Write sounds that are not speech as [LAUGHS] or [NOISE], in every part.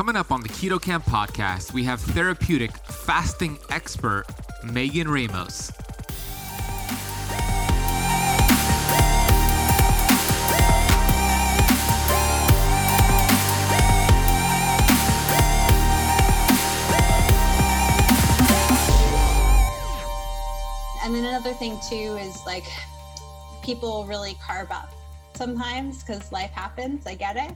Coming up on the Keto Camp podcast, we have therapeutic fasting expert Megan Ramos. And then another thing too is like people really carb up sometimes because life happens. I get it.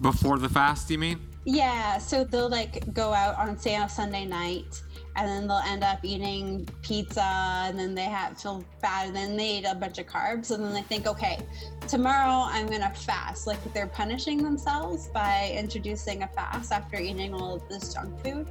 Before the fast, you mean? Yeah. So they'll like go out on say on Sunday night and then they'll end up eating pizza and then they have feel bad and then they eat a bunch of carbs and then they think okay tomorrow i'm gonna fast like they're punishing themselves by introducing a fast after eating all of this junk food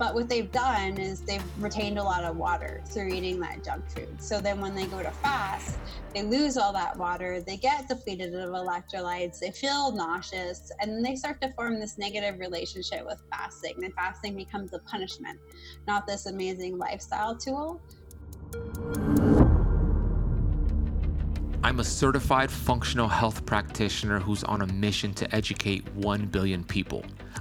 but what they've done is they've retained a lot of water through eating that junk food. So then when they go to fast, they lose all that water, they get depleted of electrolytes, they feel nauseous, and then they start to form this negative relationship with fasting. And fasting becomes a punishment, not this amazing lifestyle tool. I'm a certified functional health practitioner who's on a mission to educate 1 billion people.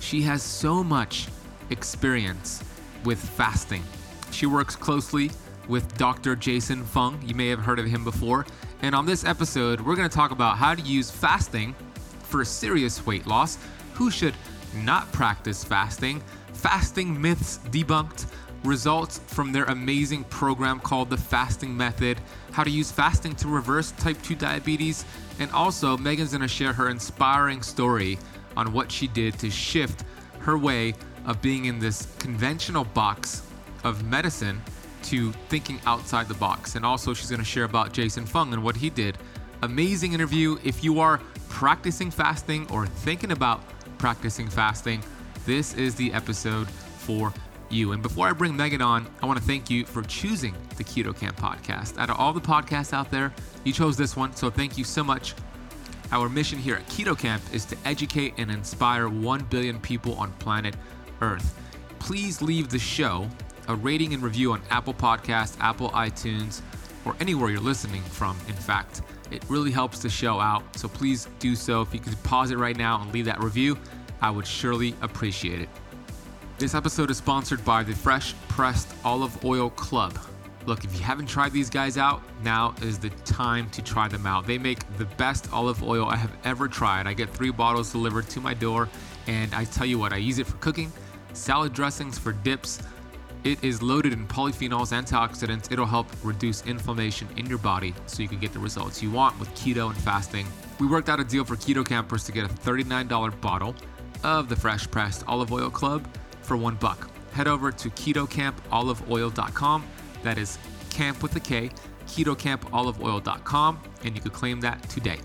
She has so much experience with fasting. She works closely with Dr. Jason Fung. You may have heard of him before. And on this episode, we're going to talk about how to use fasting for serious weight loss, who should not practice fasting, fasting myths debunked, results from their amazing program called the Fasting Method, how to use fasting to reverse type 2 diabetes, and also Megan's gonna share her inspiring story on what she did to shift her way of being in this conventional box of medicine to thinking outside the box. And also, she's gonna share about Jason Fung and what he did. Amazing interview. If you are practicing fasting or thinking about practicing fasting, this is the episode for you. And before I bring Megan on, I want to thank you for choosing the Keto Camp podcast. Out of all the podcasts out there, you chose this one, so thank you so much. Our mission here at Keto Camp is to educate and inspire 1 billion people on planet Earth. Please leave the show a rating and review on Apple Podcasts, Apple iTunes, or anywhere you're listening from, in fact. It really helps the show out, so please do so. If you could pause it right now and leave that review, I would surely appreciate it. This episode is sponsored by the Fresh Pressed Olive Oil Club. Look, if you haven't tried these guys out, now is the time to try them out. They make the best olive oil I have ever tried. I get three bottles delivered to my door, and I tell you what, I use it for cooking, salad dressings, for dips. It is loaded in polyphenols, antioxidants. It'll help reduce inflammation in your body so you can get the results you want with keto and fasting. We worked out a deal for keto campers to get a $39 bottle of the Fresh Pressed Olive Oil Club for one buck. Head over to ketocampoliveoil.com. That is camp with a K, ketocampoliveoil.com, and you can claim that today.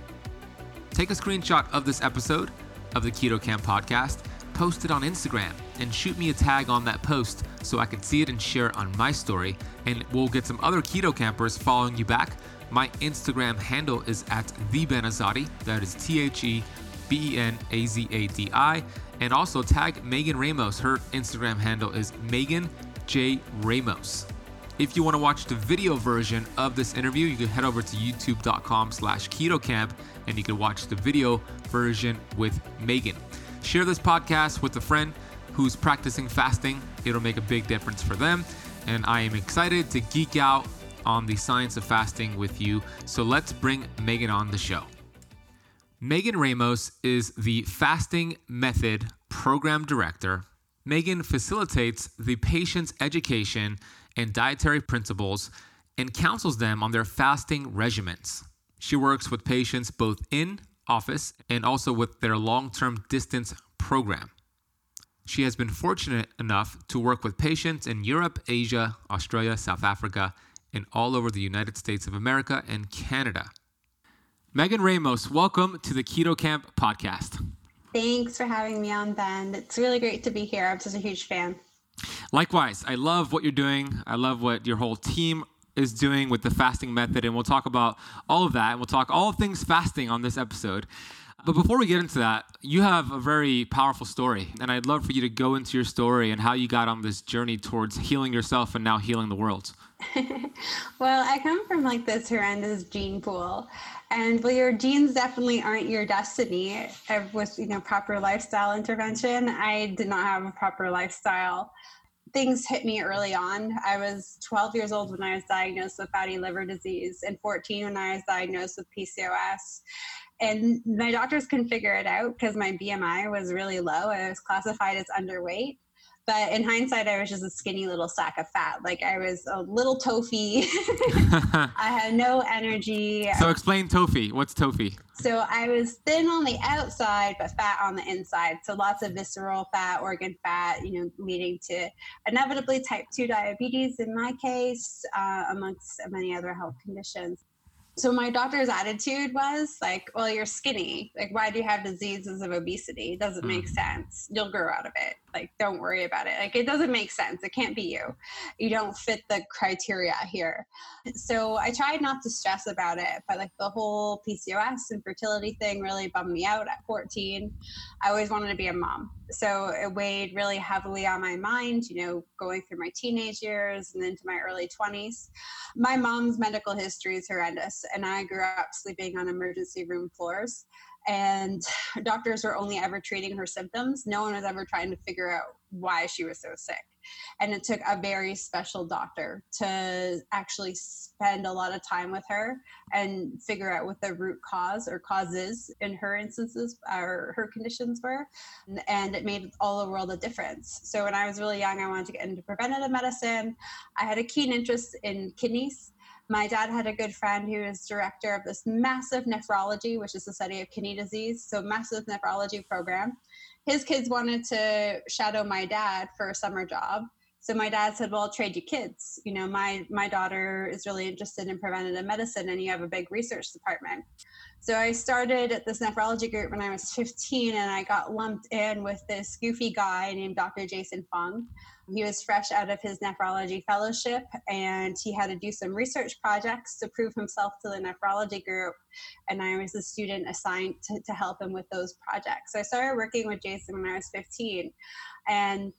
Take a screenshot of this episode of the Keto Camp podcast, post it on Instagram, and shoot me a tag on that post so I can see it and share it on my story. And we'll get some other keto campers following you back. My Instagram handle is at the thebenazadi. That is T H E B E N A Z A D I. And also tag Megan Ramos. Her Instagram handle is Megan J Ramos. If you want to watch the video version of this interview, you can head over to youtube.com slash ketocamp and you can watch the video version with Megan. Share this podcast with a friend who's practicing fasting. It'll make a big difference for them. And I am excited to geek out on the science of fasting with you. So let's bring Megan on the show. Megan Ramos is the Fasting Method Program Director. Megan facilitates the patient's education and dietary principles and counsels them on their fasting regimens. She works with patients both in office and also with their long term distance program. She has been fortunate enough to work with patients in Europe, Asia, Australia, South Africa, and all over the United States of America and Canada. Megan Ramos, welcome to the Keto Camp podcast. Thanks for having me on, Ben. It's really great to be here. I'm such a huge fan. Likewise, I love what you're doing. I love what your whole team is doing with the fasting method, and we'll talk about all of that. And we'll talk all things fasting on this episode. But before we get into that, you have a very powerful story, and I'd love for you to go into your story and how you got on this journey towards healing yourself and now healing the world. [LAUGHS] well, I come from like this horrendous gene pool, and well, your genes definitely aren't your destiny. Uh, with you know proper lifestyle intervention, I did not have a proper lifestyle things hit me early on. I was 12 years old when I was diagnosed with fatty liver disease, and 14 when I was diagnosed with PCOS. And my doctors couldn't figure it out because my BMI was really low. I was classified as underweight. But in hindsight, I was just a skinny little sack of fat. Like I was a little TOFI. [LAUGHS] I had no energy. So explain TOFI. What's TOFI? So I was thin on the outside, but fat on the inside. So lots of visceral fat, organ fat, you know, leading to inevitably type 2 diabetes in my case, uh, amongst many other health conditions so my doctor's attitude was like well you're skinny. Like why do you have diseases of obesity? It doesn't make mm. sense. You'll grow out of it. Like don't worry about it. Like it doesn't make sense. It can't be you. You don't fit the criteria here. So i tried not to stress about it but like the whole pcos and fertility thing really bummed me out at 14 i always wanted to be a mom so it weighed really heavily on my mind you know going through my teenage years and into my early 20s my mom's medical history is horrendous and i grew up sleeping on emergency room floors and doctors were only ever treating her symptoms. No one was ever trying to figure out why she was so sick. And it took a very special doctor to actually spend a lot of time with her and figure out what the root cause or causes in her instances or her conditions were. And it made all the world a difference. So when I was really young, I wanted to get into preventative medicine. I had a keen interest in kidneys my dad had a good friend who is director of this massive nephrology, which is the study of kidney disease, so massive nephrology program. His kids wanted to shadow my dad for a summer job. So my dad said, "Well, I'll trade you kids. You know, my my daughter is really interested in preventative medicine, and you have a big research department." So I started at this nephrology group when I was 15, and I got lumped in with this goofy guy named Dr. Jason Fung. He was fresh out of his nephrology fellowship and he had to do some research projects to prove himself to the nephrology group. And I was a student assigned to, to help him with those projects. So I started working with Jason when I was 15. And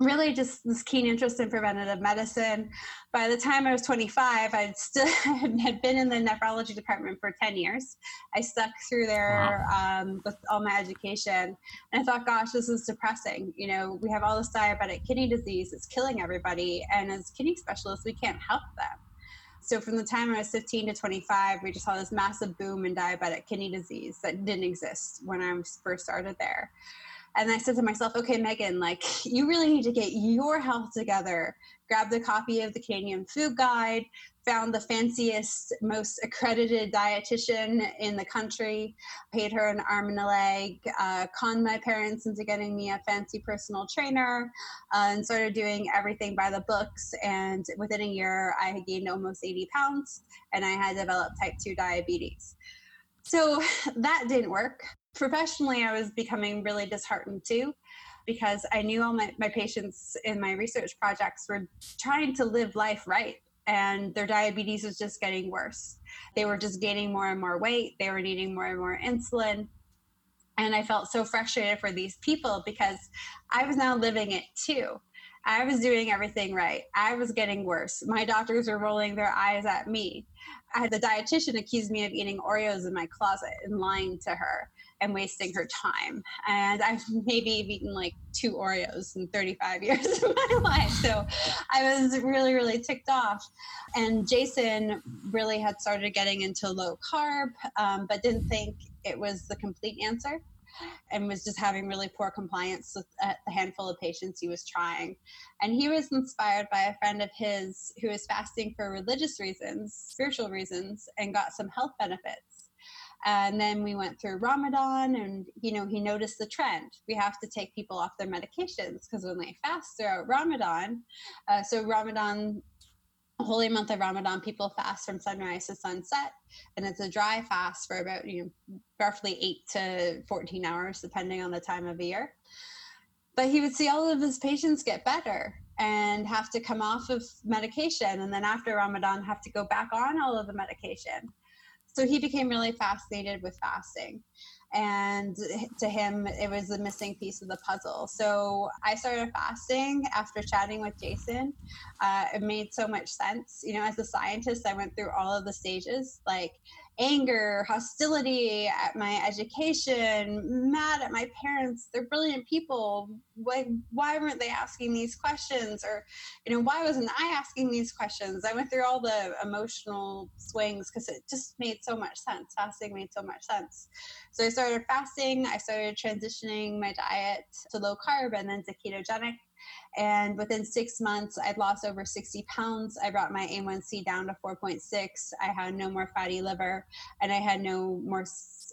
really just this keen interest in preventative medicine. By the time I was 25, I still [LAUGHS] had been in the nephrology department for 10 years. I stuck through there wow. um, with all my education, and I thought, gosh, this is depressing. You know, we have all this diabetic kidney disease; it's killing everybody, and as kidney specialists, we can't help them. So from the time I was 15 to 25, we just saw this massive boom in diabetic kidney disease that didn't exist when I first started there. And I said to myself, okay, Megan, like you really need to get your health together. Grabbed a copy of the Canadian Food Guide, found the fanciest, most accredited dietitian in the country, paid her an arm and a leg, uh, conned my parents into getting me a fancy personal trainer, uh, and started doing everything by the books. And within a year, I had gained almost 80 pounds and I had developed type 2 diabetes. So that didn't work professionally, I was becoming really disheartened too because I knew all my, my patients in my research projects were trying to live life right and their diabetes was just getting worse. They were just gaining more and more weight, they were needing more and more insulin. And I felt so frustrated for these people because I was now living it too. I was doing everything right. I was getting worse. My doctors were rolling their eyes at me. I had the dietitian accuse me of eating Oreos in my closet and lying to her and wasting her time. And I've [LAUGHS] maybe eaten like two Oreos in 35 [LAUGHS] years of my life. So I was really, really ticked off. And Jason really had started getting into low carb, um, but didn't think it was the complete answer and was just having really poor compliance with a handful of patients he was trying. And he was inspired by a friend of his who was fasting for religious reasons, spiritual reasons, and got some health benefits. And then we went through Ramadan, and you know, he noticed the trend. We have to take people off their medications because when they fast throughout Ramadan, uh, so Ramadan holy month of Ramadan, people fast from sunrise to sunset, and it's a dry fast for about you know roughly eight to fourteen hours, depending on the time of year. But he would see all of his patients get better and have to come off of medication, and then after Ramadan, have to go back on all of the medication. So he became really fascinated with fasting. And to him it was the missing piece of the puzzle. So i started fasting after chatting with jason. Uh, it made so much sense. You know as a scientist i went through all of the stages like anger, hostility at my education, mad at my parents. They're brilliant people. Why, why weren't they asking these questions? Or, you know, why wasn't I asking these questions? I went through all the emotional swings because it just made so much sense. Fasting made so much sense. So I started fasting. I started transitioning my diet to low carb and then to ketogenic. And within six months, I'd lost over 60 pounds. I brought my A1C down to 4.6. I had no more fatty liver, and I had no more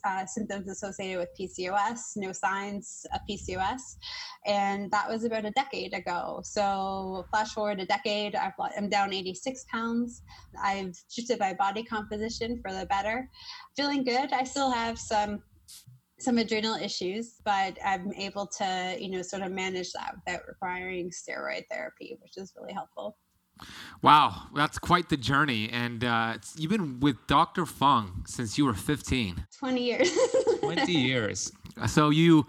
uh, symptoms associated with PCOS, no signs of PCOS. And that was about a decade ago. So, flash forward a decade, i am down 86 pounds. I've shifted my body composition for the better. Feeling good. I still have some some adrenal issues, but I'm able to, you know, sort of manage that without requiring steroid therapy, which is really helpful. Wow, that's quite the journey. And uh, you've been with Dr. Fung since you were 15. 20 years. [LAUGHS] 20 years. So you,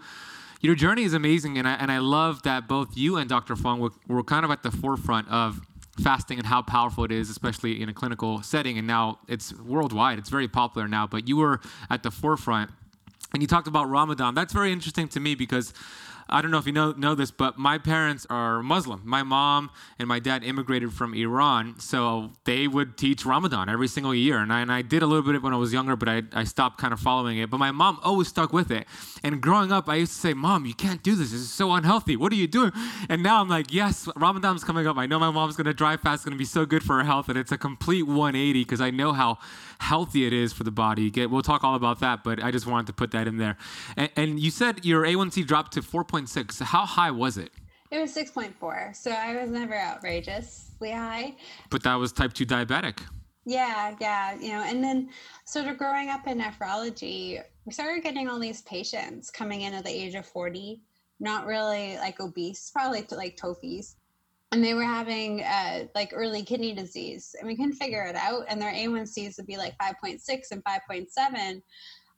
your journey is amazing, and I and I love that both you and Dr. Fung were, were kind of at the forefront of fasting and how powerful it is, especially in a clinical setting. And now it's worldwide; it's very popular now. But you were at the forefront and you talked about Ramadan. That's very interesting to me because I don't know if you know know this, but my parents are Muslim. My mom and my dad immigrated from Iran, so they would teach Ramadan every single year. And I, and I did a little bit of it when I was younger, but I, I stopped kind of following it. But my mom always stuck with it. And growing up, I used to say, Mom, you can't do this. This is so unhealthy. What are you doing? And now I'm like, Yes, Ramadan's coming up. I know my mom's going to dry fast. It's going to be so good for her health. And it's a complete 180 because I know how healthy it is for the body. We'll talk all about that, but I just wanted to put that in there. And, and you said your A1C dropped to 4.6. How high was it? It was 6.4. So I was never outrageously high. But that was type 2 diabetic. Yeah, yeah, you know, and then sort of growing up in nephrology, we started getting all these patients coming in at the age of 40, not really like obese, probably like TOFIs, and they were having uh, like early kidney disease and we couldn't figure it out and their a1cs would be like 5.6 and 5.7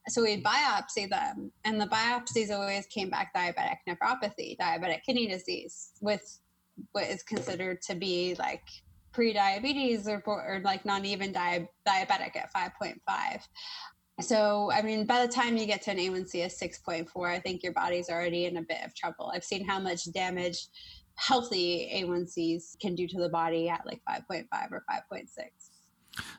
so we'd biopsy them and the biopsies always came back diabetic nephropathy diabetic kidney disease with what is considered to be like pre-diabetes or, or like not even di- diabetic at 5.5 so, I mean, by the time you get to an A1C of 6.4, I think your body's already in a bit of trouble. I've seen how much damage healthy A1Cs can do to the body at like 5.5 or 5.6.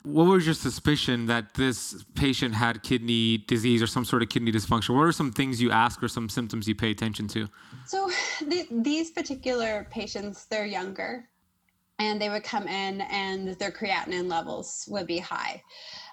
What was your suspicion that this patient had kidney disease or some sort of kidney dysfunction? What are some things you ask or some symptoms you pay attention to? So, the, these particular patients, they're younger and they would come in and their creatinine levels would be high.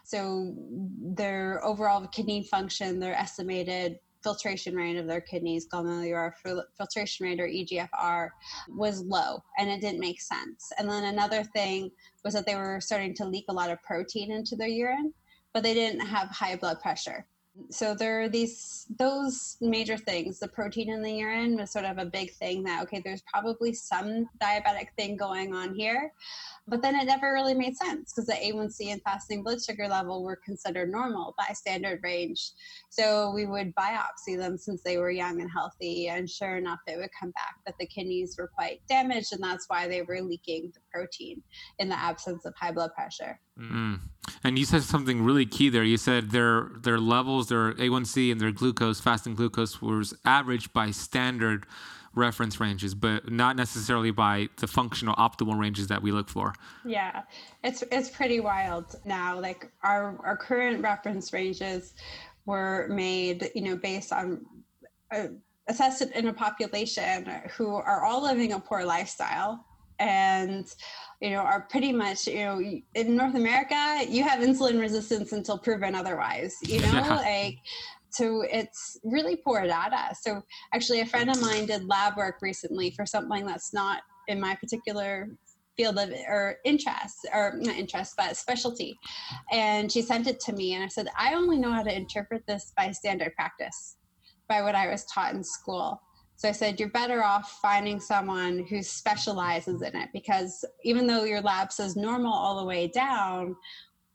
So, their overall kidney function, their estimated filtration rate of their kidneys, glomerular filtration rate or EGFR, was low and it didn't make sense. And then another thing was that they were starting to leak a lot of protein into their urine, but they didn't have high blood pressure. So there are these those major things. The protein in the urine was sort of a big thing that okay, there's probably some diabetic thing going on here. But then it never really made sense because the A1C and fasting blood sugar level were considered normal by standard range. So we would biopsy them since they were young and healthy, and sure enough, it would come back that the kidneys were quite damaged, and that's why they were leaking the protein in the absence of high blood pressure. Mm. And you said something really key there. You said their their levels, their A1C and their glucose, fasting glucose, was averaged by standard reference ranges, but not necessarily by the functional optimal ranges that we look for. Yeah, it's it's pretty wild now. Like our our current reference ranges were made, you know, based on uh, assessed in a population who are all living a poor lifestyle and you know are pretty much you know in north america you have insulin resistance until proven otherwise you know? [LAUGHS] Like so it's really poor data. So actually, a friend of mine did lab work recently for something that's not in my particular field of or interest or not interest but specialty. And she sent it to me and i said i only know how to interpret this by standard practice by what i was taught in school so i said you're better off finding someone who specializes in it because even though your lab says normal all the way down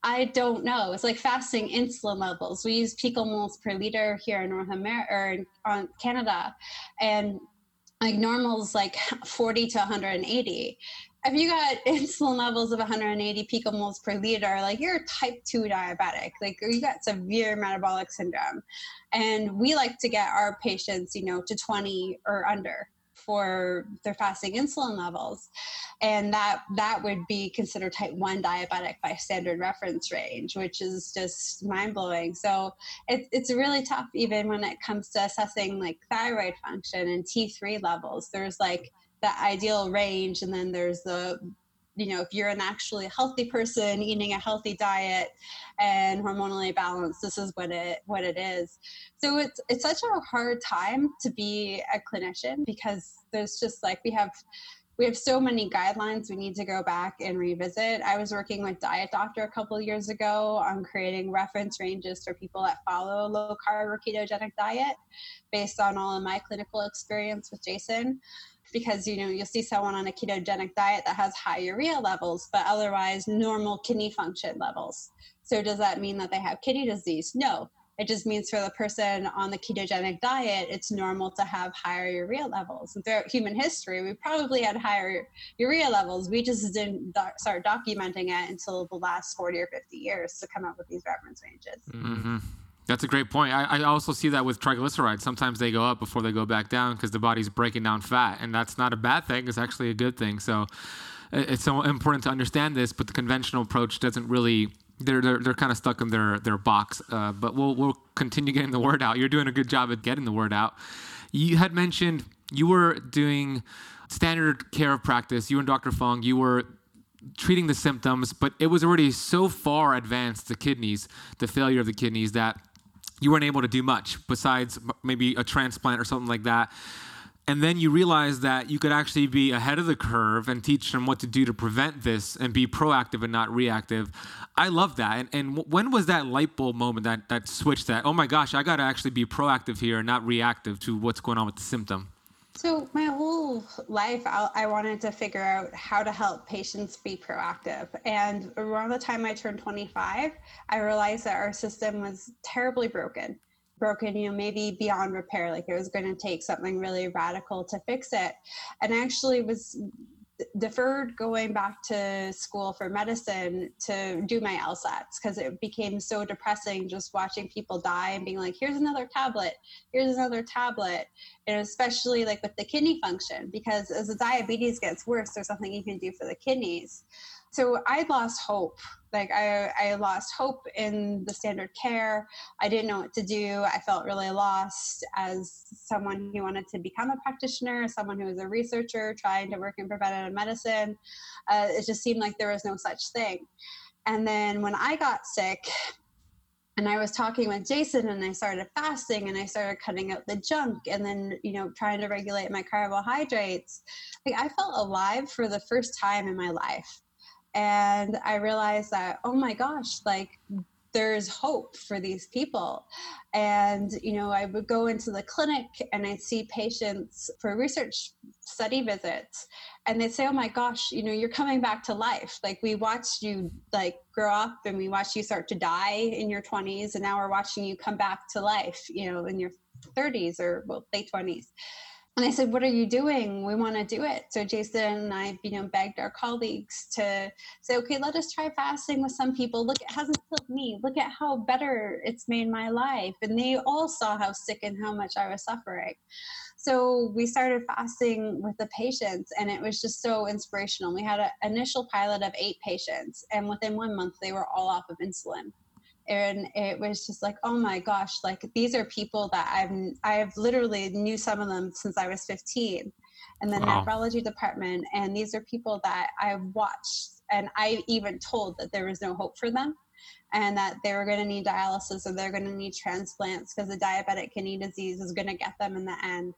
I don't know. It's like fasting insulin levels. We use picomoles per liter here in North America or in on Canada, and like normal's like 40 to 180 if you got [LAUGHS] insulin levels of 180 picomoles per liter, like you're type 2 diabetic, like you got severe metabolic syndrome. And we like to get our patients, you know, to 20 or under for their fasting insulin levels. And that that would be considered type 1 diabetic by standard reference range which is just mind-blowing. So it, it's really tough even when it comes to assessing like thyroid function and t3 levels. There's like the ideal range and then there's the you know, if you're an actually healthy person eating a healthy diet and hormonally balanced, this is what it what it is. So it's it's such a hard time to be a clinician because there's just like we have we have so many guidelines we need to go back and revisit. I was working with Diet Doctor a couple years ago on creating reference ranges for people that follow a low carb or ketogenic diet based on all of my clinical experience with Jason because you know you'll see someone on a ketogenic diet that has high urea levels but otherwise normal kidney function levels. So does that mean that they have kidney disease? No. It just means for the person on the ketogenic diet it's normal to have higher urea levels. And throughout human history we probably had higher urea levels. We just didn't do- start documenting it until the last 40 or 50 years to come up with these reference ranges. Mm-hmm. That's a great point. I, I, also see that with triglycerides. Sometimes they go up before they go back down because the body's breaking down fat, and that's not a bad thing. It's actually a good thing. So it's so important to understand this, but the conventional approach doesn't really. They're they're, they're kind of stuck in their their box. Uh, but we'll we'll continue getting the word out. You're doing a good job at getting the word out. You had mentioned you were doing standard care of practice. You and Dr. Fung, you were treating the symptoms, but it was already so far advanced the kidneys, the failure of the kidneys that you weren't able to do much besides maybe a transplant or something like that. And then you realize that you could actually be ahead of the curve and teach them what to do to prevent this and be proactive and not reactive. I love that. And, and when was that light bulb moment that, that switched that, oh my gosh, I got to actually be proactive here and not reactive to what's going on with the symptom? So, my whole life, I, wanted to figure out how to help patients be proactive. And around the time I turned 25, I realized that our system was terribly broken. Broken, you know, maybe beyond repair, like it was going to take something really radical to fix it. And I actually was deferred going back to school for medicine to do my LSATs because it became so depressing just watching people die and being like, here's another tablet, here's another tablet. And especially like with the kidney function, because as the diabetes gets worse, there's something you can do for the kidneys so I lost hope. Like I, I lost hope in the standard care. I didn't know what to do. I felt really lost as someone who wanted to become a practitioner, someone who was a researcher trying to work in preventative medicine. Uh, it just seemed like there was no such thing. And then when I got sick, and I was talking with Jason and I started fasting and I started cutting out the junk and then, you know, trying to regulate my carbohydrates. Like I felt alive for the first time in my life and I realized that, oh my gosh, like there's hope for these people. And, you know, I would go into the clinic and I'd see patients for research study visits and they'd say, oh my gosh, you know, you're coming back to life. Like we watched you like grow up and we watched you start to die in your 20s and now we're watching you come back to life, you know, in your 30s or well, late 20s and I said, "What are you doing? We want to do it." So Jason and I, you know, begged our colleagues to say, "Okay, let us try fasting with some people. Look, it hasn't killed me. Look at how better it's made my life." And they all saw how sick and how much I was suffering. So we started fasting with the patients, and it was just so inspirational. We had an initial pilot of eight patients, and within one month, they were all off of insulin and it was just like oh my gosh like these are people that i've i've literally knew some of them since i was 15 and the wow. nephrology department and these are people that i have watched and i even told that there was no hope for them and that they were going to need dialysis or they're going to need transplants because the diabetic kidney disease is going to get them in the end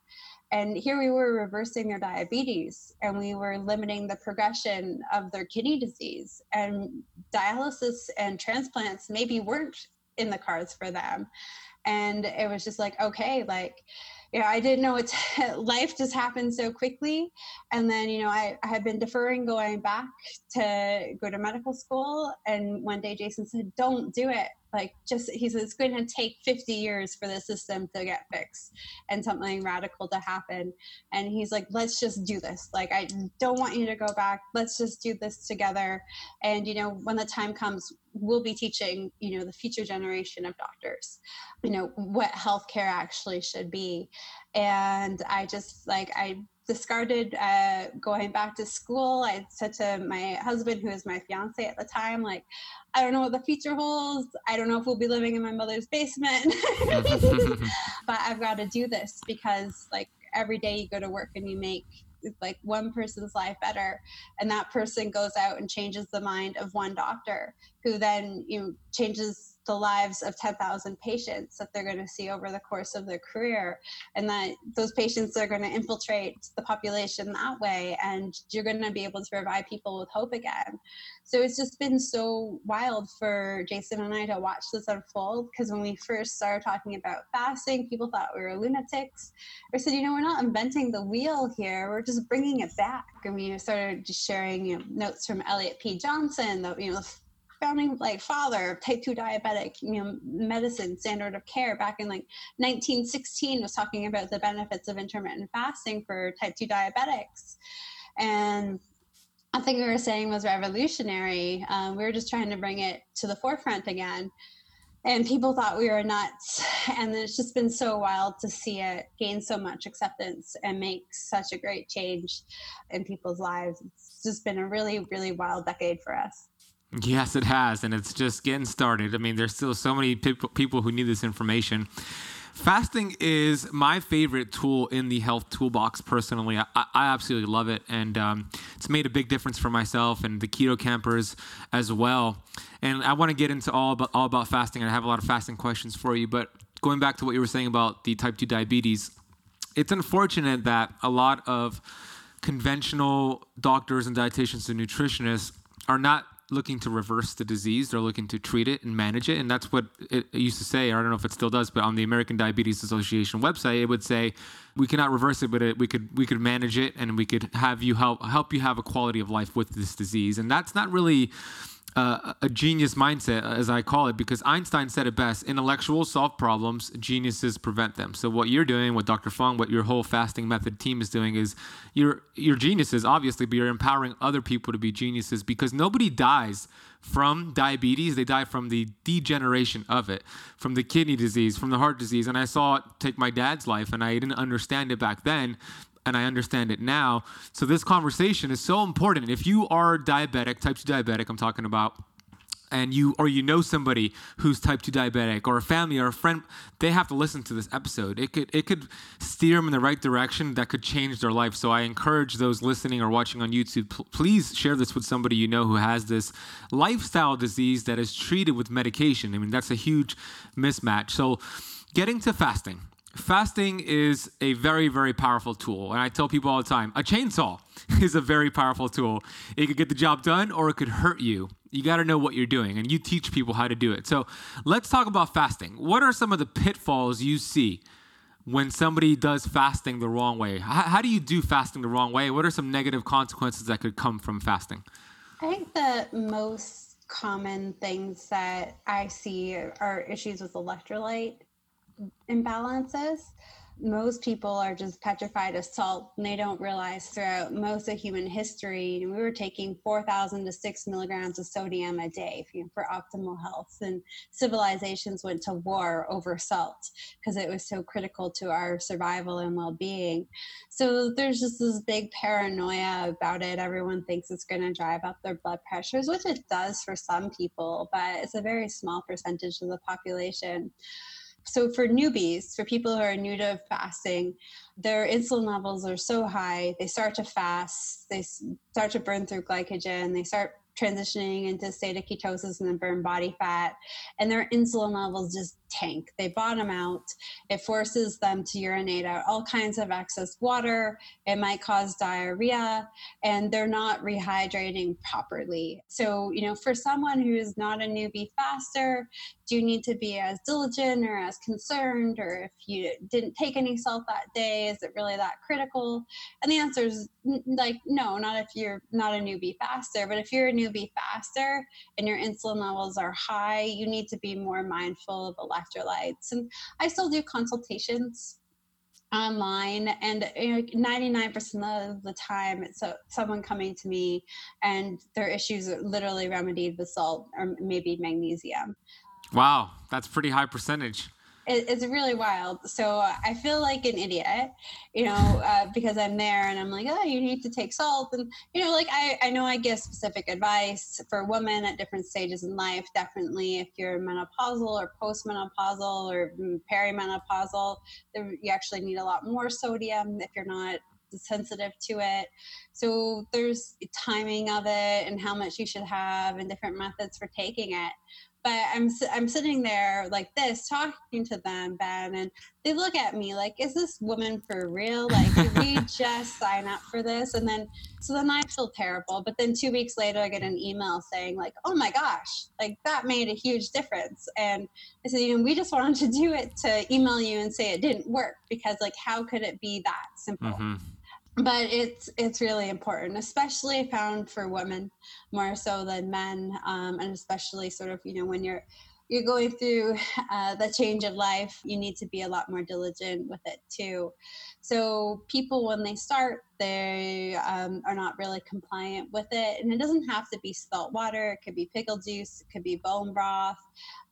And here we were reversing their diabetes and we were limiting the progression of their kidney disease. And dialysis and transplants maybe weren't in the cards for them. And it was just like, okay, like, you know, I didn't know it's [LAUGHS] life just happened so quickly. And then, you know, I, I had been deferring going back to go to medical school. And one day Jason said, don't do it like just he says it's going to take 50 years for the system to get fixed and something radical to happen. And he's like let's just do this. Like i don't want you to go back. Let's just do this together. And you know when the time comes we'll be teaching you know the future generation of doctors you know what healthcare actually should be. And i just like i discarded uh, going back to school. I said to my husband, who was my fiance at the time, like, I don't know what the future holds. I don't know if we'll be living in my mother's basement, [LAUGHS] but I've got to do this because, like, every day you go to work and you make like one person's life better and that person goes out and changes the mind of one doctor who then you know, changes the lives of 10,000 patients that they're going to see over the course of their career, and that those patients are going to infiltrate the population that way, and you're going to be able to provide people with hope again. So it's just been so wild for Jason and I to watch this unfold because when we first started talking about fasting, people thought we were lunatics. We said, you know, we're not inventing the wheel here, we're just bringing it back. And we started just sharing you know, notes from Elliott P. Joslin, the, you know, founding like father of type 2 diabetic you know medicine standard of care back in like 1916 was talking about the benefits of intermittent fasting for type 2 diabetics and I think we were saying was revolutionary. Um, we were just trying to bring it to the forefront again. And people thought we were nuts. And it's just been so wild to see it gain so much acceptance and make such a great change in people's lives. It's just been a really, really wild decade for us. Yes, it has, and it's just getting started. I mean, there's still so many people people who need this information. Fasting is my favorite tool in the health toolbox. Personally, I, I absolutely love it, and um, it's made a big difference for myself and the keto campers as well. And I want to get into all about all about fasting, and I have a lot of fasting questions for you. But going back to what you were saying about the type two diabetes, it's unfortunate that a lot of conventional doctors and dietitians and nutritionists are not looking to reverse the disease. They're looking to treat it and manage it. And that's what it used to say. or I don't know if it still does, but on the American Diabetes Association website, it would say we cannot reverse it, but it, we could we could manage it and we could have you help help you have a quality of life with this disease. And that's not really uh, a genius mindset, as I call it, because Einstein said it best intellectuals solve problems, geniuses prevent them. So, what you're doing, what Dr. Fung, what your whole fasting method team is doing is you're, you're geniuses, obviously, but you're empowering other people to be geniuses because nobody dies from diabetes. They die from the degeneration of it, from the kidney disease, from the heart disease. And I saw it take my dad's life, and I didn't understand it back then and I understand it now. So this conversation is so important. If you are diabetic, type 2 diabetic, I'm talking about, and you or you know somebody who's type 2 diabetic or a family or a friend they have to listen to this episode. It could it could steer them in the right direction that could change their life. So i encourage those listening or watching on youtube pl- please share this with somebody you know who has this lifestyle disease that is treated with medication. I mean that's a huge mismatch. So getting to fasting fasting is a very, very powerful tool. And I tell people all the time a chainsaw [LAUGHS] is a very powerful tool. It could get the job done or it could hurt you. You got to know what you're doing, and you teach people how to do it. So let's talk about fasting. What are some of the pitfalls you see? When somebody does fasting the wrong way, how, how do you do fasting the wrong way? What are some negative consequences that could come from fasting? I think the most common things that I see are issues with electrolyte imbalances. Most people are just petrified of salt and they don't realize throughout most of human history we were taking 4000 to 6 milligrams of sodium a day for optimal health and civilizations went to war over salt because it was so critical to our survival and well-being. So there's just this big paranoia about it. Everyone thinks it's going to drive up their blood pressures which it does for some people but it's a very small percentage of the population so for newbies, for people who are new to fasting, their insulin levels are so high, they start to fast, they start to burn through glycogen, they start transitioning into state of ketosis and then burn body fat, and their insulin levels just tank. They bottom out. It forces them to urinate out all kinds of excess water. It might cause diarrhea, and they're not rehydrating properly. So, you know, for someone who is not a newbie faster, do you need to be as diligent or as concerned? Or if you didn't take any salt that day, is it really that critical? And the answer is like, no, not if you're not a newbie faster. But if you're a newbie faster and your insulin levels are high, you need to be more mindful of electrolytes. And I still do consultations online and you know, 99% of the time it's a, someone coming to me and their issues are literally remedied with salt or maybe magnesium Wow, that's pretty high percentage. It's really wild. So I feel like an idiot, you know, [LAUGHS] uh, because I'm there and I'm like, oh, you need to take salt. And, you know, like I, I know I give specific advice for women at different stages in life. Definitely if you're menopausal or postmenopausal or perimenopausal, you actually need a lot more sodium if you're not sensitive to it. So there's timing of it and how much you should have and different methods for taking it but I'm I'm sitting there like this talking to them, Ben, and they look at me like, "Is this woman for real? Like, did we [LAUGHS] just sign up for this?" And then so then I feel terrible. But then two weeks later, I get an email saying like, "Oh my gosh, like that made a huge difference." And I said, "You know, we just wanted to do it to email you and say it didn't work because like how could it be that simple?" Mm-hmm but it's it's really important especially found for women more so than men um, and especially sort of you know when you're you're going through uh, the change of life you need to be a lot more diligent with it too. So people when they start they um, are not really compliant with it. And it doesn't have to be salt water, it could be pickle juice, it could be bone broth.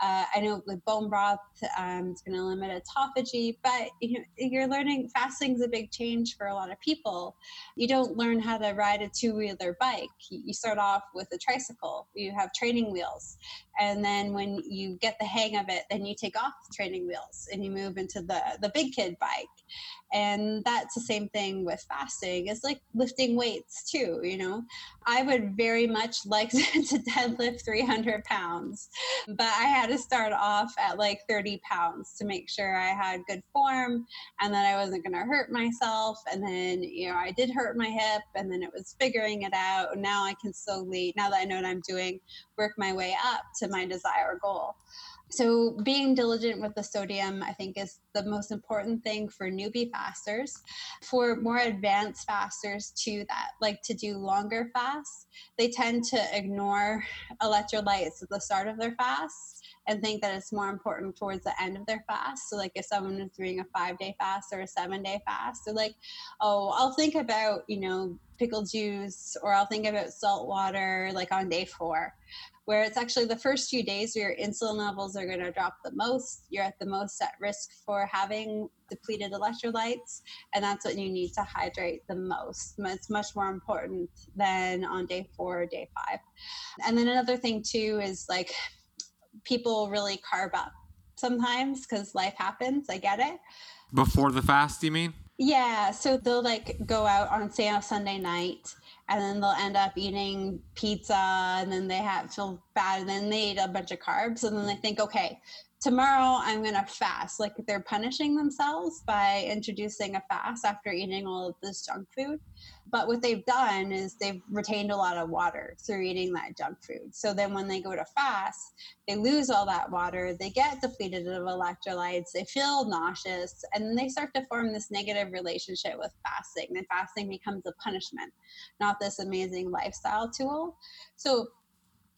Uh, I know with bone broth, um, it's going to limit autophagy, but you know, you're learning fasting is a big change for a lot of people. You don't learn how to ride a two wheeler bike. You start off with a tricycle, you have training wheels. And then when you get the hang of it, then you take off the training wheels and you move into the, the big kid bike. And that's the same thing with fasting. It's like lifting weights too, you know. I would very much like [LAUGHS] to deadlift 300 pounds, but I had to start off at like 30 pounds to make sure I had good form and that I wasn't going to hurt myself. And then, you know, I did hurt my hip and then it was figuring it out. Now I can slowly, now that I know what I'm doing, work my way up to my desired goal. So, being diligent with the sodium, I think, is the most important thing for newbie fasters. For more advanced fasters, too, that like to do longer fasts, they tend to ignore electrolytes at the start of their fast and think that it's more important towards the end of their fast. So, like if someone is doing a five day fast or a seven day fast, they're like, oh, I'll think about, you know, pickle juice or I'll think about salt water like on day four where it's actually the first few days where your insulin levels are going to drop the most. You're at the most at risk for having depleted electrolytes, and that's when you need to hydrate the most. It's much more important than on day four or day five. And then another thing, too, is like people really carb up sometimes because life happens. I get it. Before the fast, you mean? Yeah. So they'll like go out on, say, on Sunday night and then they'll end up eating pizza and then they have feel bad and then they eat a bunch of carbs and then they think okay tomorrow i'm going to fast. Like they're punishing themselves by introducing a fast after eating all of this junk food. But what they've done is they've retained a lot of water through eating that junk food. So then when they go to fast they lose all that water they get depleted of electrolytes they feel nauseous and then they start to form this negative relationship with fasting. Then fasting becomes a punishment not this amazing lifestyle tool. So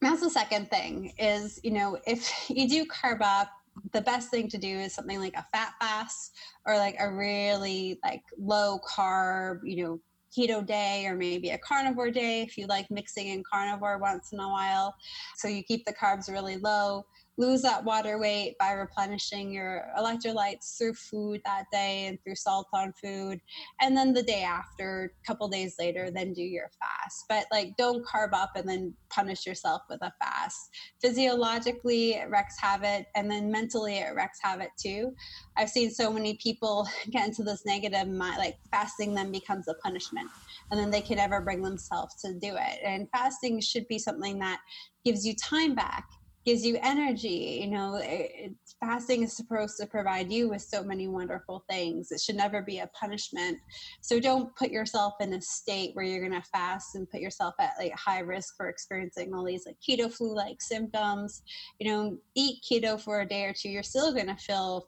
that's the second thing is you know if [LAUGHS] you do carb up the best thing to do is something like a fat fast or like a really like low carb you know keto day or maybe a carnivore day if you like mixing in carnivore once in a while. So you keep the carbs really low lose that water weight by replenishing your electrolytes through food that day and through salt on food and then the day after a couple days later then do your fast. But like don't carb up and then punish yourself with a fast. Physiologically it wreaks havoc and then mentally it wrecks havoc too. I've seen so many people [LAUGHS] get into this negative mind like fasting then becomes a punishment and then they can never bring themselves to do it. And fasting should be something that gives you time back gives you energy. You know, it, fasting is supposed to provide you with so many wonderful things. It should never be a punishment. So don't put yourself in a state where you're going to fast and put yourself at like high risk for experiencing all these like keto flu like symptoms. You know, eat keto for a day or two. You're still going to feel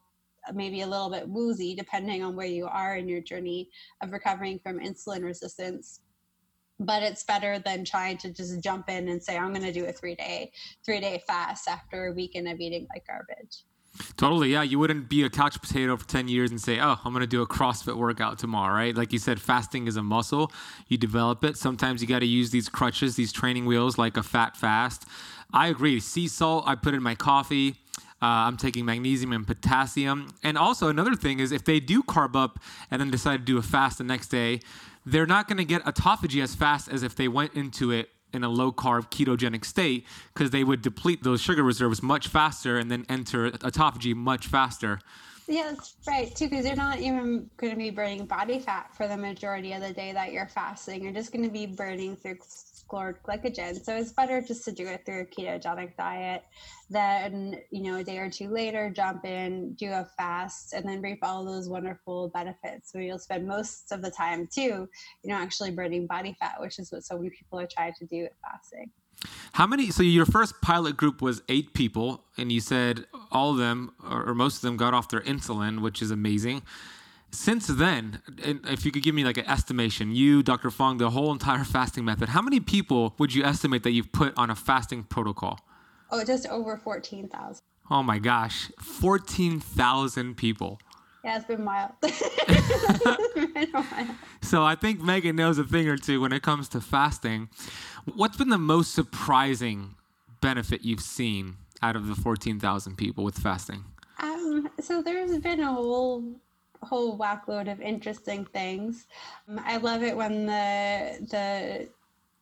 maybe a little bit woozy depending on where you are in your journey of recovering from insulin resistance but it's better than trying to just jump in and say i'm going to do a three day three day fast after a weekend of eating like garbage Totally, yeah. You wouldn't be a couch potato for 10 years and say, oh, I'm going to do a CrossFit workout tomorrow, right? Like you said, fasting is a muscle. You develop it. Sometimes you got to use these crutches, these training wheels, like a fat fast. I agree. Sea salt, I put in my coffee. Uh, I'm taking magnesium and potassium. And also, another thing is if they do carb up and then decide to do a fast the next day, they're not going to get autophagy as fast as if they went into it in a low carb ketogenic state because they would deplete those sugar reserves much faster and then enter autophagy much faster. Yeah, that's right too, because you're not even going to be burning body fat for the majority of the day that you're fasting. You're just going to be burning through stored glycogen. So it's better just to do it through a ketogenic diet. Then, you know, a day or two later, jump in, do a fast, and then reap all those wonderful benefits. So you'll spend most of the time too, you know, actually burning body fat, which is what so many people are trying to do with fasting. How many? So your first pilot group was eight people, and you said all of them, or most of them, got off their insulin, which is amazing. Since then, if you could give me like an estimation, you, Dr. Fung, the whole entire fasting method, how many people would you estimate that you've put on a fasting protocol? Oh, just over 14,000. Oh my gosh, 14,000 people. Yeah, it's been wild. [LAUGHS] so I think Megan knows a thing or two when it comes to fasting. What's been the most surprising benefit you've seen out of the 14,000 people with fasting? Um, so there's been a whole whole whackload of interesting things. Um, I love it when the the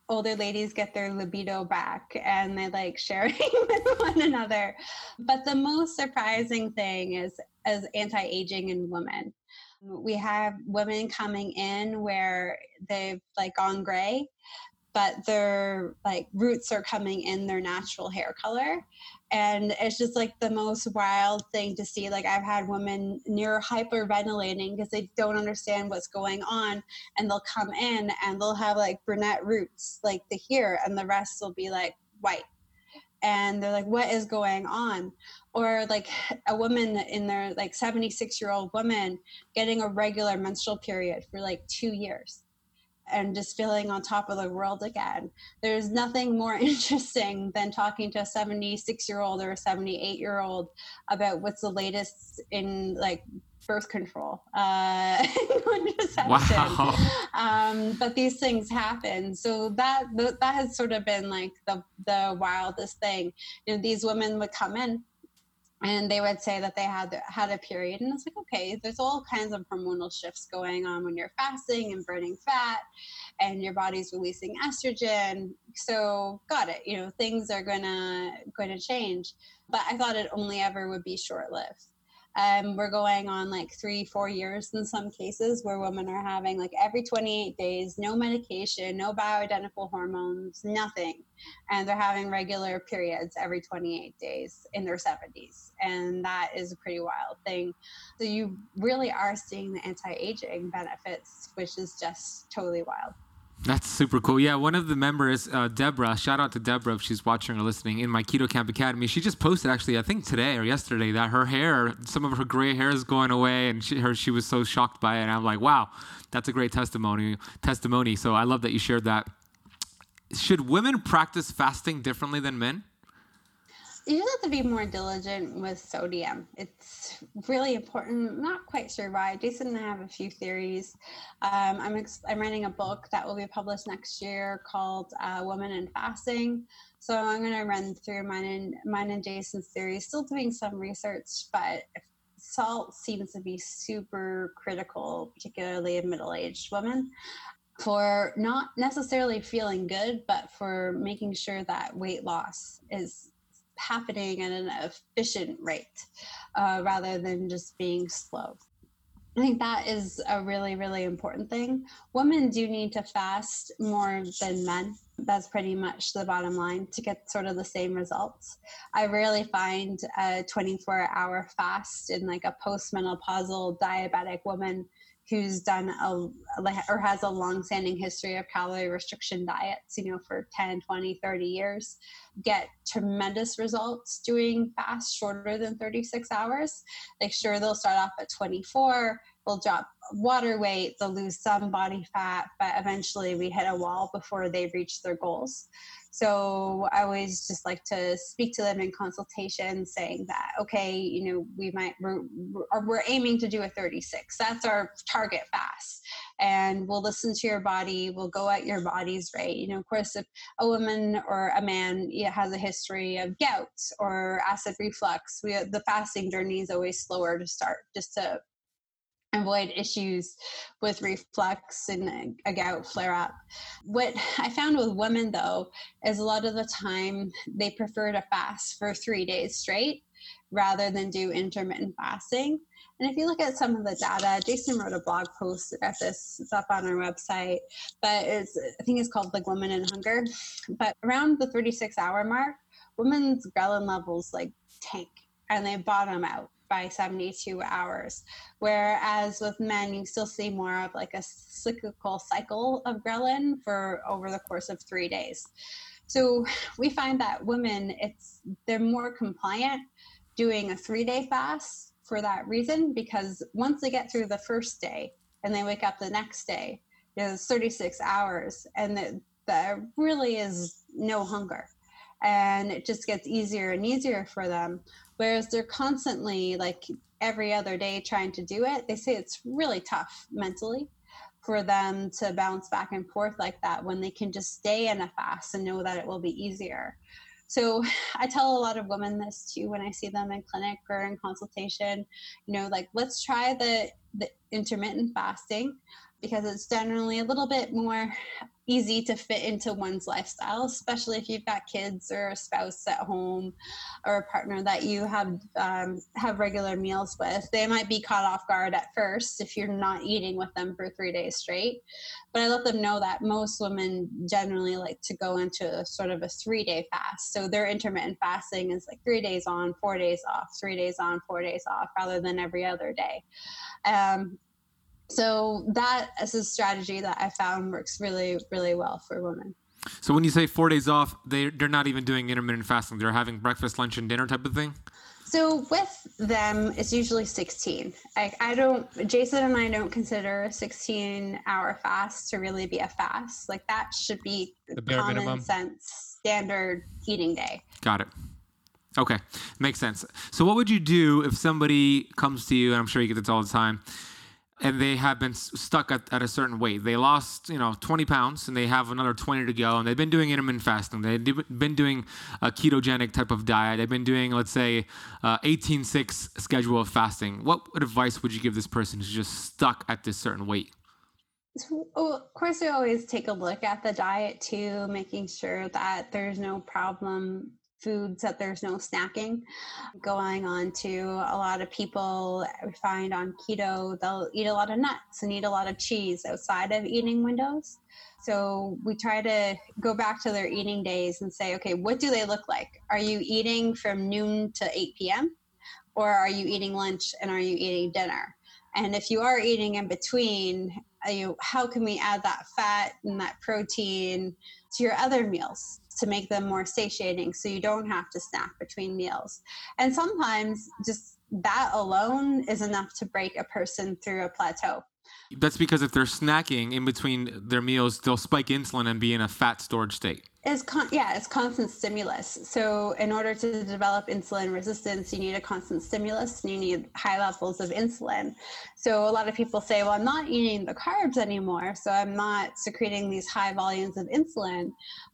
older ladies get their libido back and they like sharing [LAUGHS] with one another. But the most surprising thing is as anti-aging in women. We have women coming in where they've like gone gray but their like roots are coming in their natural hair color and it's just like the most wild thing to see like i've had women near hyperventilating because they don't understand what's going on and they'll come in and they'll have like brunette roots like the here and the rest will be like white. And they're like what is going on? Or like a woman in their like 76 year old woman getting a regular menstrual period for like two years and just feeling on top of the world again. There's nothing more [LAUGHS] interesting than talking to a 76 year old or a 78 year old about what's the latest in like birth control uh, [LAUGHS] wow. Um, but these things happen so that that has sort of been like the the wildest thing you know these women would come in and they would say that they had had a period and it's like okay there's all kinds of hormonal shifts going on when you're fasting and burning fat and your body's releasing estrogen. So got it you know things are gonna gonna change. But i thought it only ever would be short lived um, we're going on like three, four years in some cases where women are having like every 28 days, no medication, no bioidentical hormones, nothing. And they're having regular periods every 28 days in their 70s. And that is a pretty wild thing. So you really are seeing the anti aging benefits, which is just totally wild. That's super cool. Yeah, one of the members, uh, Deborah, shout out to Deborah if she's watching or listening in my Keto Kamp Academy. She just posted actually, I think today or yesterday, that her hair, some of her gray hair is going away, and she, her, she was so shocked by it. And I'm like, wow, that's a great testimony. Testimony. So I love that you shared that. Should women practice fasting differently than men? You just have to be more diligent with sodium. It's really important. I'm not quite sure why. Jason and I have a few theories. Um, I'm ex- I'm writing a book that will be published next year called uh, "Women and Fasting." So I'm going to run through mine and mine and Jason's theories. Still doing some research, but salt seems to be super critical, particularly in middle-aged women for not necessarily feeling good, but for making sure that weight loss is happening at an efficient rate uh, rather than just being slow. I think that is a really, really important thing. Women do need to fast more than men. That's pretty much the bottom line to get sort of the same results. I rarely find a 24 hour fast in like a postmenopausal diabetic woman who's done a or has a long-standing history of calorie restriction diets you know for 10 20 30 years get tremendous results doing fast shorter than 36 hours. Like sure they'll start off at 24 they'll drop water weight they'll lose some body fat but eventually we hit a wall before they reach their goals so I always just like to speak to them in consultation, saying that okay, you know, we might we're, we're aiming to do a 36. That's our target fast, and we'll listen to your body. We'll go at your body's rate. You know, of course, if a woman or a man has a history of gout or acid reflux, we the fasting journey is always slower to start, just to avoid issues with reflux and a gout flare up. What I found with women though is a lot of the time they prefer to fast for three days straight rather than do intermittent fasting. And if you look at some of the data, Jason wrote a blog post about this. It's up on our website, but it's I think it's called like Women in Hunger. But around the 36 hour mark, women's ghrelin levels like tank and they bottom out by 72 hours. Whereas with men, you still see more of like a cyclical cycle of ghrelin for over the course of three days. So we find that women, it's they're more compliant doing a three day fast for that reason because once they get through the first day and they wake up the next day, it's 36 hours and there really is no hunger and it just gets easier and easier for them. Whereas they're constantly like every other day trying to do it they say it's really tough mentally for them to bounce back and forth like that when they can just stay in a fast and know that it will be easier. So [SIGHS] i tell a lot of women this too when i see them in clinic or in consultation you know like let's try the the intermittent fasting because it's generally a little bit more easy to fit into one's lifestyle, especially if you've got kids or a spouse at home or a partner that you have um, have regular meals with. They might be caught off guard at first if you're not eating with them for three days straight. But I let them know that most women generally like to go into a, sort of a three day fast. So their intermittent fasting is like three days on, four days off, three days on, four days off, rather than every other day. Um, so that is a strategy that I found works really, really well for women. So when you say four days off, they they're not even doing intermittent fasting. They're having breakfast, lunch, and dinner type of thing. So with them, it's usually 16. I, I don't, Jason and I don't consider a 16 hour fast to really be a fast. Like that should be the common minimum. sense standard eating day. Got it. Okay, makes sense. So what would you do if somebody comes to you, and I'm sure you get this all the time, and they have been stuck at, at a certain weight. They lost, you know, 20 pounds and they have another 20 to go. And they've been doing intermittent fasting. They've been doing a ketogenic type of diet. They've been doing, let's say, 18-6 uh, schedule of fasting. What advice would you give this person who's just stuck at this certain weight? Of course, we always take a look at the diet too, making sure that there's no problem foods that there's no snacking going on to. A lot of people we find on keto they'll eat a lot of nuts and eat a lot of cheese outside of eating windows. So we try to go back to their eating days and say okay what do they look like? Are you eating from noon to 8 p.m or are you eating lunch and are you eating dinner? And if you are eating in between uh, you how can we add that fat and that protein to your other meals to make them more satiating so you don't have to snack between meals. And sometimes just that alone is enough to break a person through a plateau. That's because if they're snacking in between their meals, they'll spike insulin and be in a fat storage state. It's con- yeah, it's constant stimulus. So in order to develop insulin resistance, you need a constant stimulus and you need high levels of insulin. So a lot of people say, well, I'm not eating the carbs anymore, so I'm not secreting these high volumes of insulin.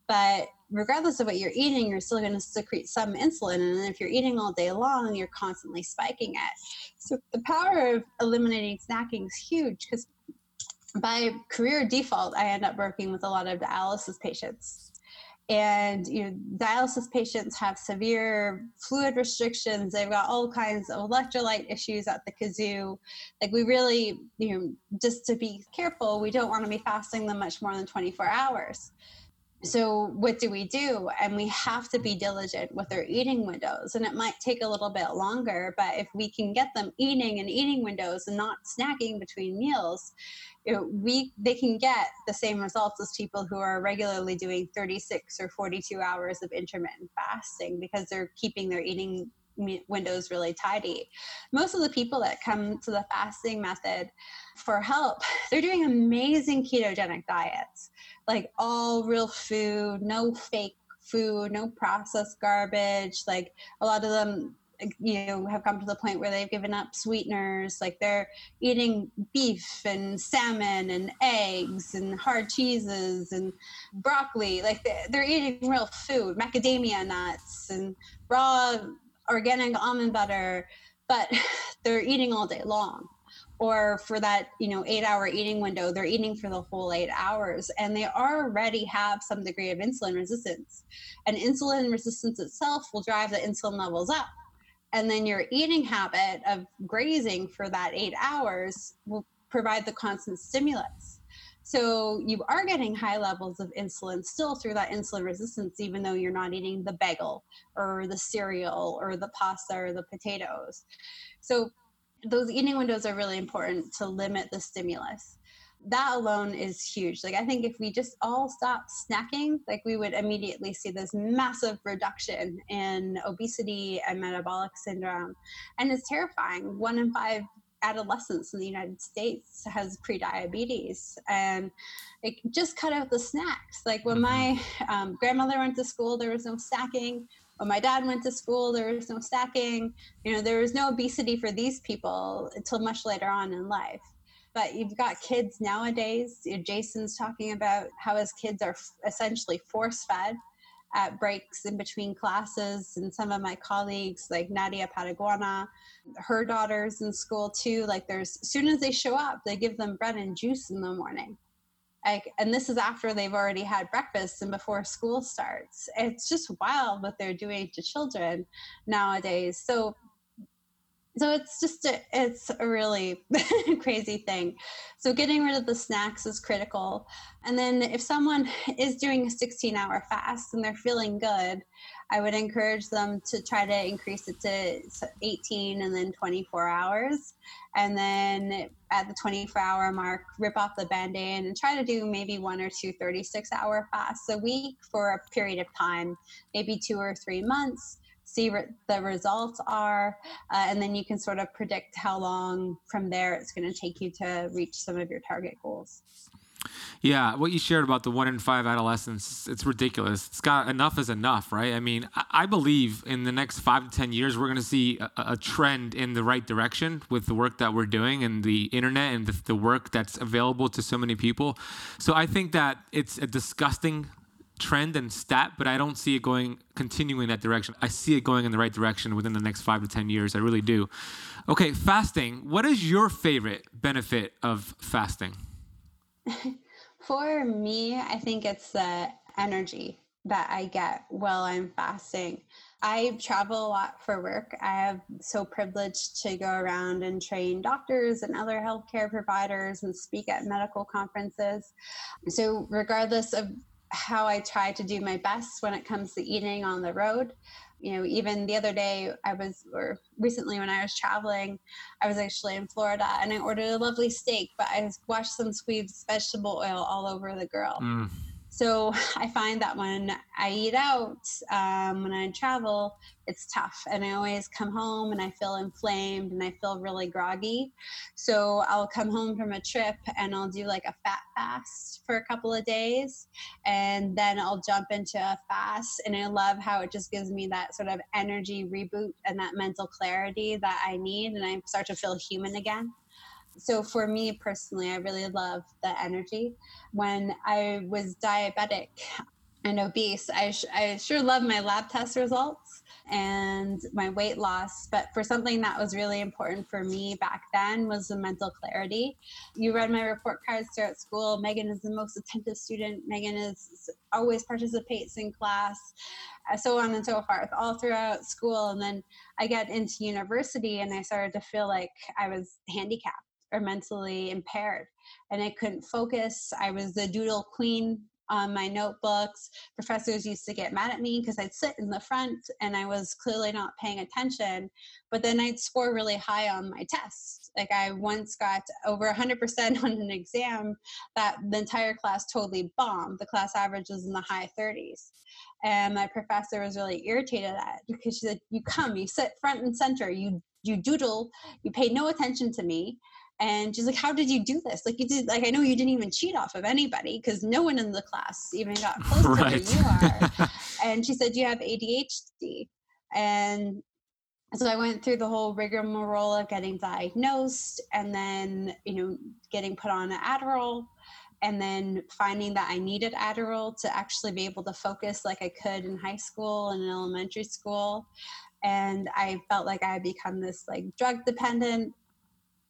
But regardless of what you're eating, you're still going to secrete some insulin. And if you're eating all day long, you're constantly spiking it. So the power of eliminating snacking is huge because by career default, I end up working with a lot of dialysis patients. and you know dialysis patients have severe fluid restrictions they've got all kinds of electrolyte issues at the kazoo like we really you know just to be careful we don't want to be fasting them much more than 24 hours so what do we do? And we have to be diligent with their eating windows and it might take a little bit longer but if we can get them eating and eating windows and not snacking between meals you know, we they can get the same results as people who are regularly doing 36 or 42 hours of intermittent fasting because they're keeping their eating windows really tidy. Most of the people that come to the fasting method for help, [LAUGHS] they're doing amazing ketogenic diets, like all real food, no fake food, no processed garbage. Like a lot of them you know have come to the point where they've given up sweeteners like they're eating beef and salmon and eggs and hard cheeses and broccoli like they're eating real food macadamia nuts and raw organic almond butter but [SIGHS] they're eating all day long. Or for that you know eight hour eating window they're eating for the whole eight hours. And they already have some degree of insulin resistance. And insulin resistance itself will drive the insulin levels up. And then your eating habit of grazing for that eight hours will provide the constant stimulus. So you are getting high levels of insulin still through that insulin resistance, even though you're not eating the bagel or the cereal or the pasta or the potatoes. So those eating windows are really important to limit the stimulus that alone is huge. Like I think if we just all stop snacking, like we would immediately see this massive reduction in obesity and metabolic syndrome. And it's terrifying. One in five adolescents in the United States has prediabetes and like just cut out the snacks. Like when my mm-hmm. um, grandmother went to school, there was no snacking. When my dad went to school, there was no snacking. You know, there was no obesity for these people until much later on in life but you've got kids nowadays. Jason's talking about how his kids are essentially force fed at breaks in between classes. And some of my colleagues, like Nadia Pateguana, her daughters in school too, like there's, as soon as they show up, they give them bread and juice in the morning. Like, and this is after they've already had breakfast and before school starts. It's just wild what they're doing to children nowadays. So so it's just a, it's a really [LAUGHS] crazy thing. So getting rid of the snacks is critical. And then if someone [LAUGHS] is doing a 16 hour fast and they're feeling good i would encourage them to try to increase it to 18 and then 24 hours. And then at the 24 hour mark rip off the band-aid and try to do maybe one or two 36 hour fasts a week for a period of time maybe two or three months see what the results are, uh, and then you can sort of predict how long from there it's going to take you to reach some of your target goals. Yeah, what you shared about the one in five adolescents, it's ridiculous. It's got enough is enough, right? I mean, I believe in the next five to 10 years, we're going to see a, a, trend in the right direction with the work that we're doing and the internet and the, the work that's available to so many people. So I think that it's a disgusting trend and stat, but I don't see it going continuing that direction. I see it going in the right direction within the next five to ten years. I really do. Okay, fasting. What is your favorite benefit of fasting? [LAUGHS] For me, I think it's the energy that I get while I'm fasting. I travel a lot for work. I have so privileged to go around and train doctors and other healthcare providers and speak at medical conferences. So, regardless of how I try to do my best when it comes to eating on the road. You know, even the other day, I was, or recently when I was traveling, I was actually in Florida and I ordered a lovely steak, but I washed some squeeze vegetable oil all over the grill. Mm. So [LAUGHS] I find that when I eat out, um, when I travel, it's tough. And I always come home and I feel inflamed and I feel really groggy. So I'll come home from a trip and I'll do like a fat fast for a couple of days. And then I'll jump into a fast. And I love how it just gives me that sort of energy reboot and that mental clarity that I need. And I start to feel human again. So for me personally, I really love the energy. When I was diabetic, and obese. I, sh- I sure love my lab test results and my weight loss, but for something that was really important for me back then was the mental clarity. You read my report cards throughout school. Megan is the most attentive student. Megan is always participates in class, uh, so on and so forth, all throughout school. And then I get into university and I started to feel like I was handicapped or mentally impaired and I couldn't focus. I was the doodle queen on my notebooks. Professors used to get mad at me because I'd sit in the front and I was clearly not paying attention. But then I'd score really high on my tests. Like I once got over 100% [LAUGHS] on an exam that the entire class totally bombed. The class average was in the high 30s. And my professor was really irritated at it because she said, You come, you sit front and center, you you doodle, you pay no attention to me and she's like how did you do this? Like you did like i know you didn't even cheat off of anybody because no one in the class even got [LAUGHS] close right. to where you are. [LAUGHS] And she said you have adhd and so i went through the whole rigmarole of getting diagnosed and then you know getting put on an adderall and then finding that i needed adderall to actually be able to focus like i could in high school and in elementary school. And i felt like i had become this like drug dependent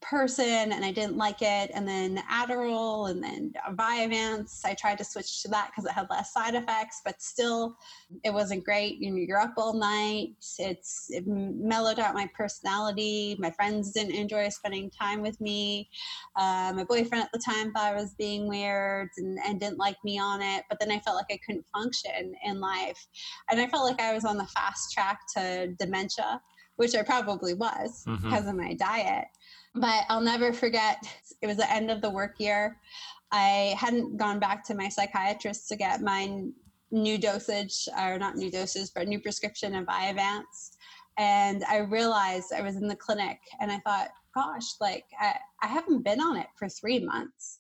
person and I didn't like it. And then Adderall and then Vyvanse. I tried to switch to that because it had less side effects, but still it wasn't great. You know, you're up all night. It's it mellowed out my personality. My friends didn't enjoy spending time with me. Uh, my boyfriend at the time thought I was being weird and, and didn't like me on it. But then I felt like I couldn't function in life. And I felt like I was on the fast track to dementia which I probably was mm-hmm. because of my diet. But I'll never forget, it was the end of the work year. I hadn't gone back to my psychiatrist to get my new dosage, or not new dosage, but new prescription of Vyvanse. And I realized I was in the clinic and I thought, gosh, like I, I haven't been on it for three months.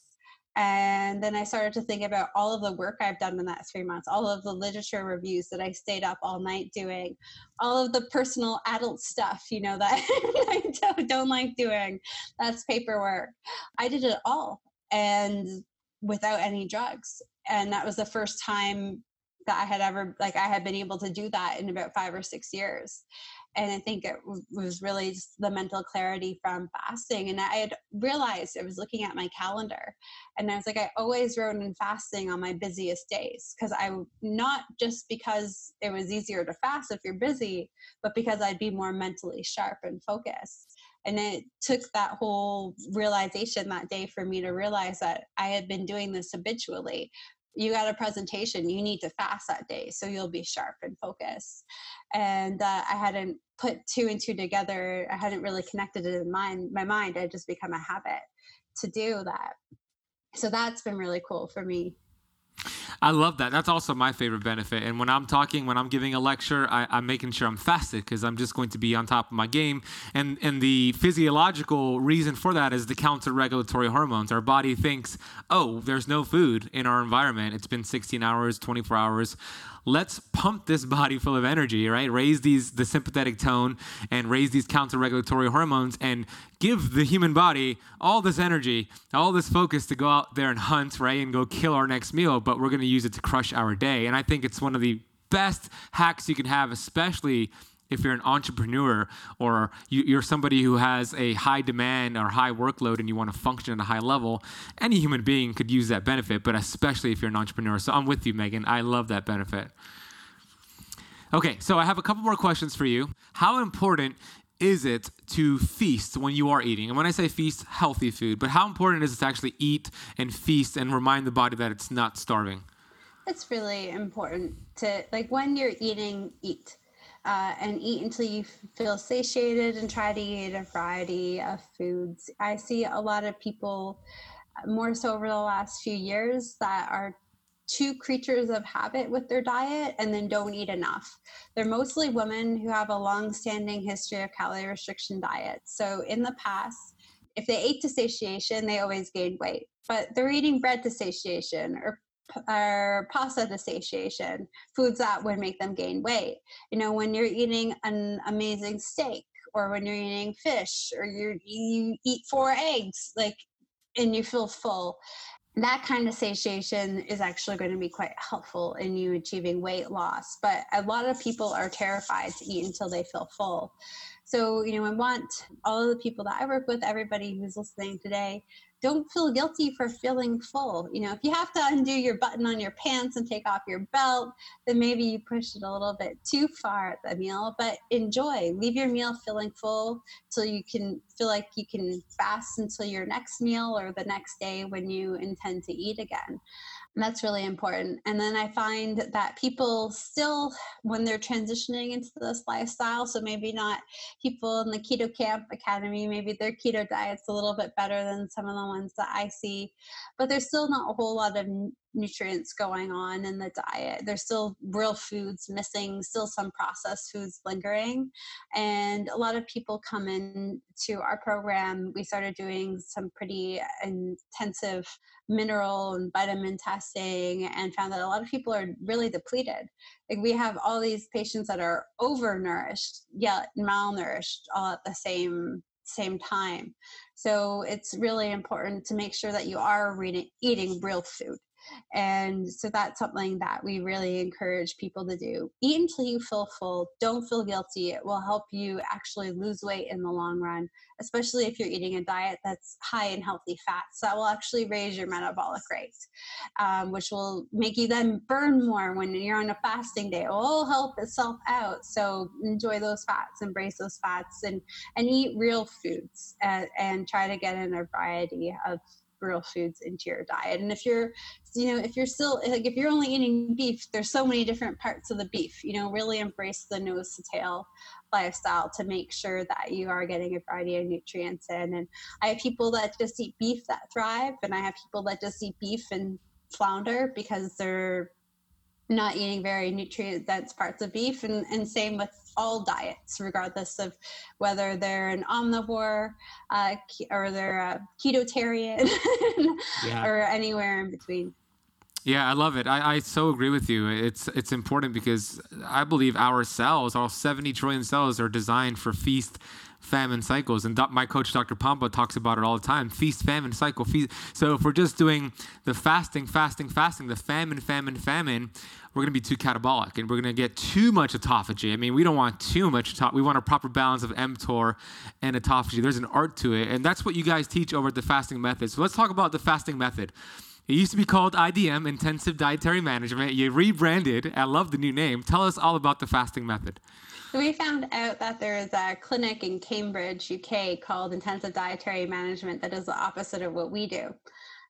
And then I started to think about all of the work I've done in that three months, all of the literature reviews that I stayed up all night doing, all of the personal adult stuff, you know, that [LAUGHS] I don't, don't like doing. That's paperwork. I did it all and without any drugs. And that was the first time that I had ever, like, I had been able to do that in about five or six years and I think it was really just the mental clarity from fasting. And I had realized I was looking at my calendar, and I was like, I always wrote in fasting on my busiest days because I not just because it was easier to fast if you're busy, but because I'd be more mentally sharp and focused. And it took that whole realization that day for me to realize that I had been doing this habitually you got a presentation you need to fast that day so you'll be sharp and focused. And uh, i hadn't put two and two together i hadn't really connected it in mind my mind had just become a habit to do that. So that's been really cool for me I love that. That's also my favorite benefit. And when I'm talking, when I'm giving a lecture, I, am making sure I'm fasted because I'm just going to be on top of my game. And and the physiological reason for that is the counter regulatory hormones. Our body thinks, oh, there's no food in our environment. It's been 16 hours, 24 hours let's pump this body full of energy, right? Raise these the sympathetic tone and raise these counter-regulatory hormones and give the human body all this energy, all this focus to go out there and hunt, right? And go kill our next meal, but we're going to use it to crush our day. And I think it's one of the best hacks you can have, especially if you're an entrepreneur or you, are somebody who has a high demand or high workload and you want to function at a high level, any human being could use that benefit, but especially if you're an entrepreneur. So I'm with you, Megan. I love that benefit. Okay, so I have a couple more questions for you. How important is it to feast when you are eating? And when I say feast, healthy food, but how important is it to actually eat and feast and remind the body that it's not starving? It's really important to, like, when you're eating, eat uh, and eat until you feel satiated and try to eat a variety of foods. I see a lot of people, more so over the last few years, that are two creatures of habit with their diet and then don't eat enough. They're mostly women who have a long standing history of calorie restriction diets. So in the past, if they ate to satiation, they always gained weight. But they're eating bread to satiation or or pasta to satiation, foods that would make them gain weight. You know, when you're eating an amazing steak or when you're eating fish or you you eat four eggs, like and you feel full. that kind of satiation is actually going to be quite helpful in you achieving weight loss. But a lot of people are terrified to eat until they feel full. So, you know, I want all of the people that I work with, everybody who's listening today, don't feel guilty for feeling full. You know, if you have to undo your button on your pants and take off your belt, then maybe you push it a little bit too far at the meal, but enjoy. Leave your meal feeling full till you can feel like you can fast until your next meal or the next day when you intend to eat again. And that's really important. And then I find that people still, when they're transitioning into this lifestyle, so maybe not people in the Keto Kamp Academy, maybe their keto diet's a little bit better than some of the ones that I see, but there's still not a whole lot of nutrients going on in the diet. There's still real foods missing, still some processed foods lingering. And a lot of people come in to our program. We started doing some pretty uh, intensive mineral and vitamin testing and found that a lot of people are really depleted. Like we have all these patients that are overnourished yet malnourished all at the same same time. So it's really important to make sure that you are reading, eating real food. And so that's something that we really encourage people to do. Eat until you feel full. Don't feel guilty. It will help you actually lose weight in the long run, especially if you're eating a diet that's high in healthy fats. That will actually raise your metabolic rate, um, which will make you then burn more when you're on a fasting day. It will help itself out. So enjoy those fats, embrace those fats, and, and eat real foods and, and try to get in a variety of real foods into your diet. And if you're, you know, if you're still like if you're only eating beef, there's so many different parts of the beef. You know, really embrace the nose to tail lifestyle to make sure that you are getting a variety of nutrients in. And I have people that just eat beef that thrive, and I have people that just eat beef and flounder because they're not eating very nutrient dense parts of beef and, and same with all diets regardless of whether they're an omnivore uh, or they're a ketotarian [LAUGHS] yeah. or anywhere in between yeah, I love it. I, I so agree with you. It's it's important because I believe our cells, all 70 trillion cells, are designed for feast famine cycles. And my coach, Dr. Pompa, talks about it all the time feast, famine, cycle. Feast. So if we're just doing the fasting, fasting, fasting, the famine, famine, famine, we're going to be too catabolic and we're going to get too much autophagy. I mean, we don't want too much. we want a proper balance of mTOR and autophagy. There's an art to it. And that's what you guys teach over at the fasting method. So let's talk about the fasting method. It used to be called IDM, Intensive Dietary Management. You rebranded. I love the new name. Tell us all about the fasting method. So we found out that there is a clinic in Cambridge, UK called Intensive Dietary Management that is the opposite of what we do.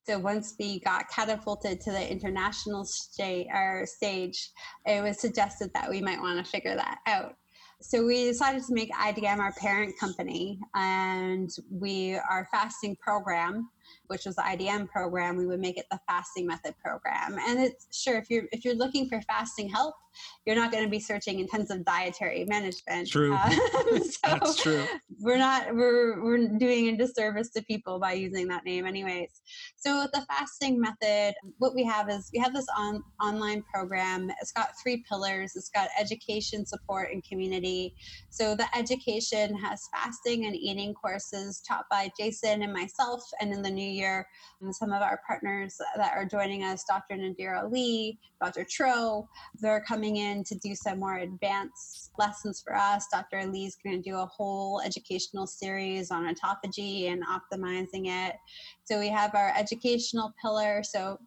So once we got catapulted to the international stage, stage, it was suggested that we might want to figure that out. So we decided to make IDM our parent company, and we our fasting program which was the IDM program, we would make it the fasting method program. And it's sure if you're if you're looking for fasting help, you're not going to be searching intensive dietary management. True. Uh, [LAUGHS] [LAUGHS] so That's true. We're not we're we're doing a disservice to people by using that name anyways. So with the fasting method, what we have is we have this on online program. It's got three pillars. It's got education, support, and community. So the education has fasting and eating courses taught by Jason and myself, and in the new year, And some of our partners that are joining us, Dr. Nadir Ali, Dr. Tro, they're coming in to do some more advanced lessons for us. Dr. Ali's going to do a whole educational series on autophagy and optimizing it. So we have our educational pillar. So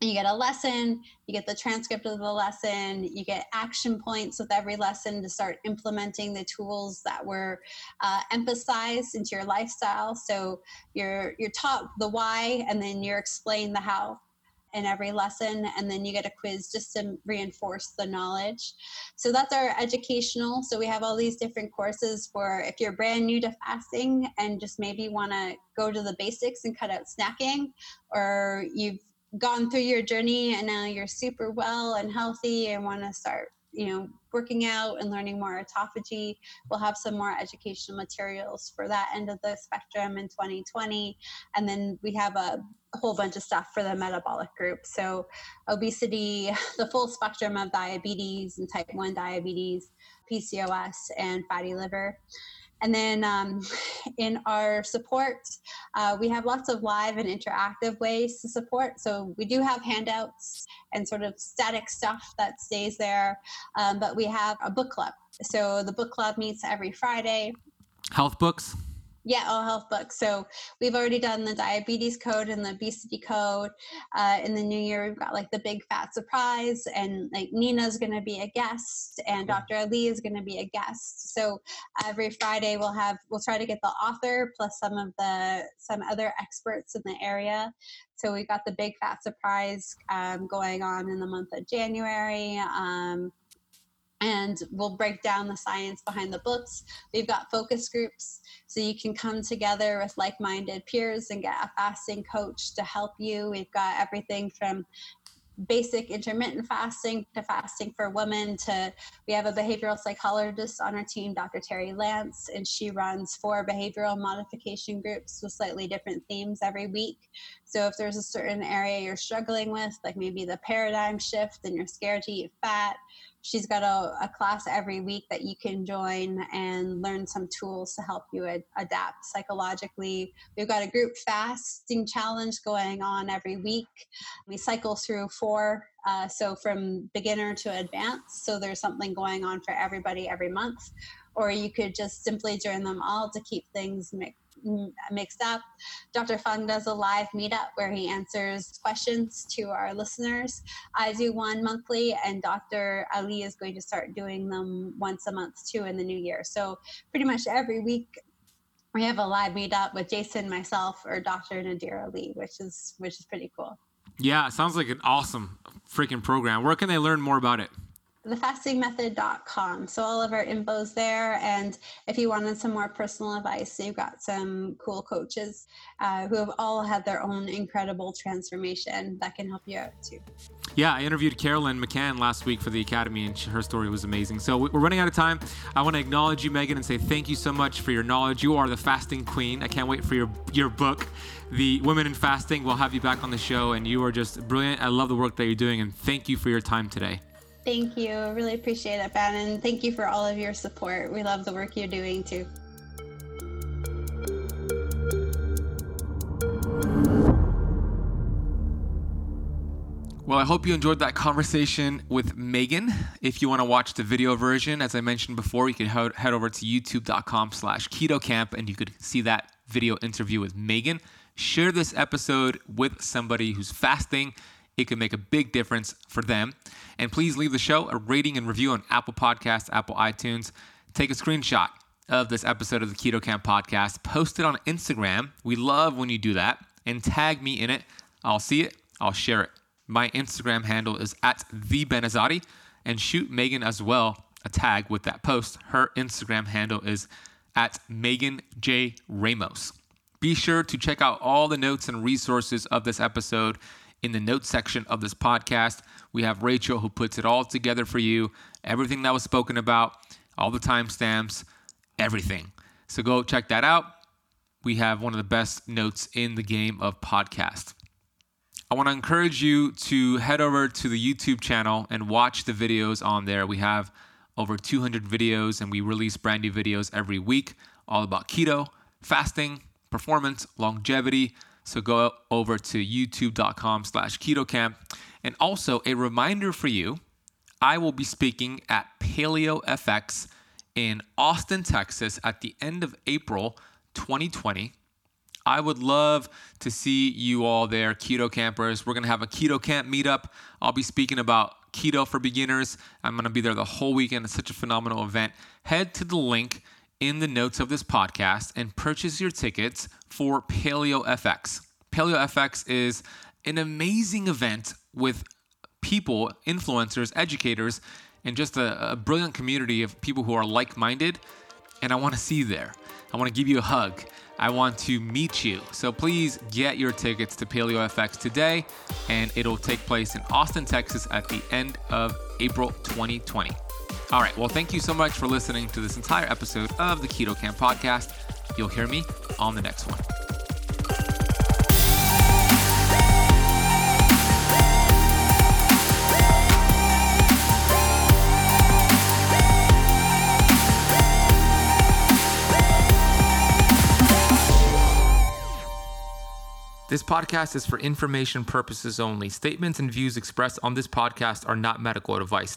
you get a lesson, you get the transcript of the lesson, you get action points with every lesson to start implementing the tools that were uh, emphasized into your lifestyle. So you're you're taught the why, and then you're explained the how in every lesson and then you get a quiz just to reinforce the knowledge so that's our educational so we have all these different courses for if you're brand new to fasting and just maybe want to go to the basics and cut out snacking or you've gone through your journey and now you're super well and healthy and want to start you know working out and learning more autophagy. We'll have some more educational materials for that end of the spectrum in 2020 and then we have a, whole bunch of stuff for the metabolic group. So obesity the full spectrum of diabetes and type 1 diabetes pcos and fatty liver And then um, [LAUGHS] in our support, uh, we have lots of live and interactive ways to support. So we do have handouts and sort of static stuff that stays there, um, but we have a book club. So the book club meets every Friday. Health books? Yeah, all health books. So we've already done the diabetes code and the obesity code. Uh, in the new year, we've got like the big fat surprise, and like Nina's going to be a guest, and Dr. Ali is going to be a guest. So every Friday, we'll have we'll try to get the author plus some of the some other experts in the area. So we got the big fat surprise um, going on in the month of January. Um, and we'll break down the science behind the books. We've got focus groups, so you can come together with like minded peers and get a fasting coach to help you. We've got everything from basic intermittent fasting to fasting for women to we have a behavioral psychologist on our team dr Terri Lance and she runs four behavioral modification groups with slightly different themes every week so if there's a certain area you're struggling with like maybe the paradigm shift and you're scared to eat fat she's got a, a, class every week that you can join and learn some tools to help you ad- adapt psychologically. We've got a group fasting challenge going on every week. We cycle through four, uh, so from beginner to advanced. So there's something going on for everybody every month. Or you could just simply join them all to keep things mixed mixed up. Dr. Fung does a live meetup where he answers questions to our listeners. I do one monthly, and Dr. Ali is going to start doing them once a month too in the new year. So, pretty much every week, we have a live meetup with Jason, myself, or Dr. Nadir Ali, which is which is pretty cool. Yeah, sounds like an awesome freaking program. Where can they learn more about it? thefastingmethod.com. So all of our info's there. And if you wanted some more personal advice, you've got some cool coaches uh, who have all had their own incredible transformation that can help you out too. Yeah, I interviewed Carolyn McCann last week for the Academy, and her story was amazing. So we're running out of time. I want to acknowledge you, Megan, and say thank you so much for your knowledge. You are the fasting queen. I can't wait for your your book, The Women in Fasting. We'll have you back on the show, and you are just brilliant. I love the work that you're doing, and thank you for your time today. Thank you. Really appreciate it, Ben. And thank you for all of your support. We love the work you're doing too. Well, I hope you enjoyed that conversation with Megan. If you want to watch the video version, as I mentioned before, you can head over to youtube.com slash keto kamp and you could see that video interview with Megan. Share this episode with somebody who's fasting it can make a big difference for them. And please leave the show a rating and review on Apple Podcasts, Apple iTunes. Take a screenshot of this episode of the Keto Kamp podcast, post it on Instagram. We love when you do that and tag me in it. I'll see it, I'll share it. My Instagram handle is at the Ben Azadi and shoot Megan as well a tag with that post. Her Instagram handle is at Megan J. Ramos. Be sure to check out all the notes and resources of this episode in the notes section of this podcast. We have Rachel who puts it all together for you, everything that was spoken about, all the timestamps, everything. So go check that out. We have one of the best notes in the game of podcast. I want to encourage you to head over to the YouTube channel and watch the videos on there. We have over 200 videos and we release brand new videos every week all about keto, fasting, performance, longevity, so go over to youtube.com slash ketokamp. And also a reminder for you, I will be speaking at Paleo FX in Austin, Texas at the end of April 2020. I would love to see you all there, keto campers. We're going to have a keto camp meetup. I'll be speaking about keto for beginners. I'm going to be there the whole weekend. It's such a phenomenal event. Head to the link in the notes of this podcast and purchase your tickets for Paleo FX. Paleo FX is an amazing event with people, influencers, educators, and just a, a brilliant community of people who are like minded. And I want to see you there. I want to give you a hug. I want to meet you. So please get your tickets to Paleo FX today, and it'll take place in Austin, Texas at the end of April 2020. All right. Well, thank you so much for listening to this entire episode of the Keto Kamp podcast. You'll hear me on the next one. This podcast is for information purposes only. Statements and views expressed on this podcast are not medical advice.